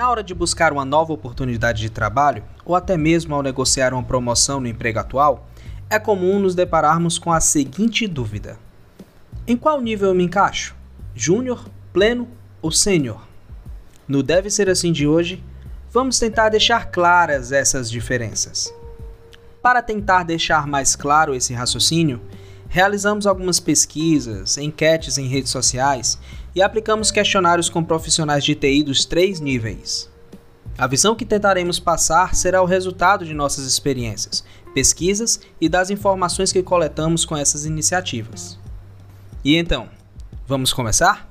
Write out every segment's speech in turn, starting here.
Na hora de buscar uma nova oportunidade de trabalho, ou até mesmo ao negociar uma promoção no emprego atual, é comum nos depararmos com a seguinte dúvida: Em qual nível eu me encaixo? Júnior, pleno ou sênior? No Deve Ser Assim de hoje, vamos tentar deixar claras essas diferenças. Para tentar deixar mais claro esse raciocínio, realizamos algumas pesquisas, enquetes em redes sociais e aplicamos questionários com profissionais de TI dos três níveis. A visão que tentaremos passar será o resultado de nossas experiências, pesquisas e das informações que coletamos com essas iniciativas. E então, vamos começar?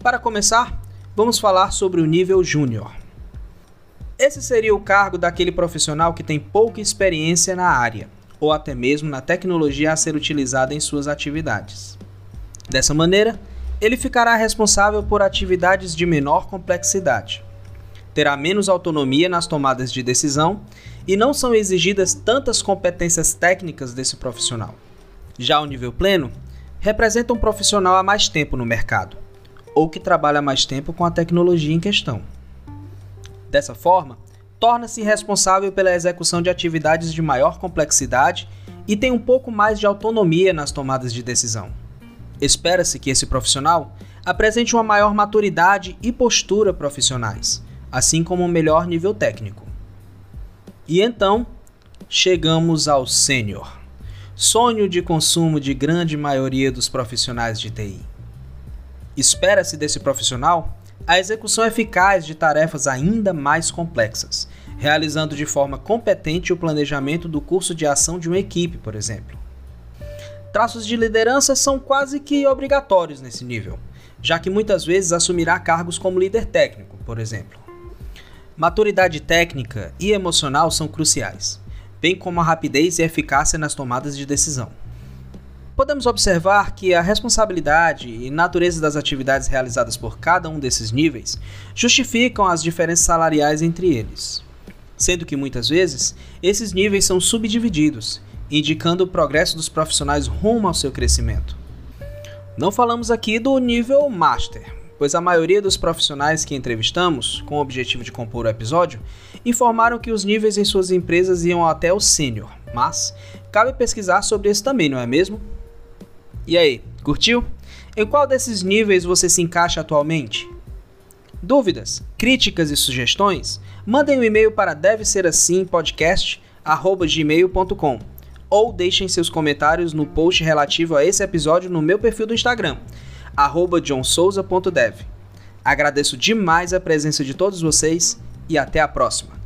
Para começar, vamos falar sobre o nível júnior. Esse seria o cargo daquele profissional que tem pouca experiência na área, ou até mesmo na tecnologia a ser utilizada em suas atividades. Dessa maneira, ele ficará responsável por atividades de menor complexidade. Terá menos autonomia nas tomadas de decisão e não são exigidas tantas competências técnicas desse profissional. Já o nível pleno representa um profissional há mais tempo no mercado, ou que trabalha mais tempo com a tecnologia em questão. Dessa forma, torna-se responsável pela execução de atividades de maior complexidade e tem um pouco mais de autonomia nas tomadas de decisão. Espera-se que esse profissional apresente uma maior maturidade e postura profissionais, assim como um melhor nível técnico. E então, chegamos ao sênior, sonho de consumo de grande maioria dos profissionais de TI. Espera-se desse profissional a execução eficaz de tarefas ainda mais complexas, realizando de forma competente o planejamento do curso de ação de uma equipe, por exemplo Traços de liderança são quase que obrigatórios nesse nível, já que muitas vezes assumirá cargos como líder técnico, por exemplo. Maturidade técnica e emocional são cruciais, bem como a rapidez e eficácia nas tomadas de decisão. Podemos observar que a responsabilidade e natureza das atividades realizadas por cada um desses níveis justificam as diferenças salariais entre eles, sendo que muitas vezes esses níveis são subdivididos indicando o progresso dos profissionais rumo ao seu crescimento. Não falamos aqui do nível Master, pois a maioria dos profissionais que entrevistamos, com o objetivo de compor o episódio, informaram que os níveis em suas empresas iam até o Sênior, mas cabe pesquisar sobre esse também, não é mesmo? E aí, curtiu? Em qual desses níveis você se encaixa atualmente? Dúvidas, críticas e sugestões? Mandem um e-mail para deve ser assim podcast@gmail.com ou deixem seus comentários no post relativo a esse episódio no meu perfil do Instagram, johnsouza.dev. Agradeço demais a presença de todos vocês e até a próxima.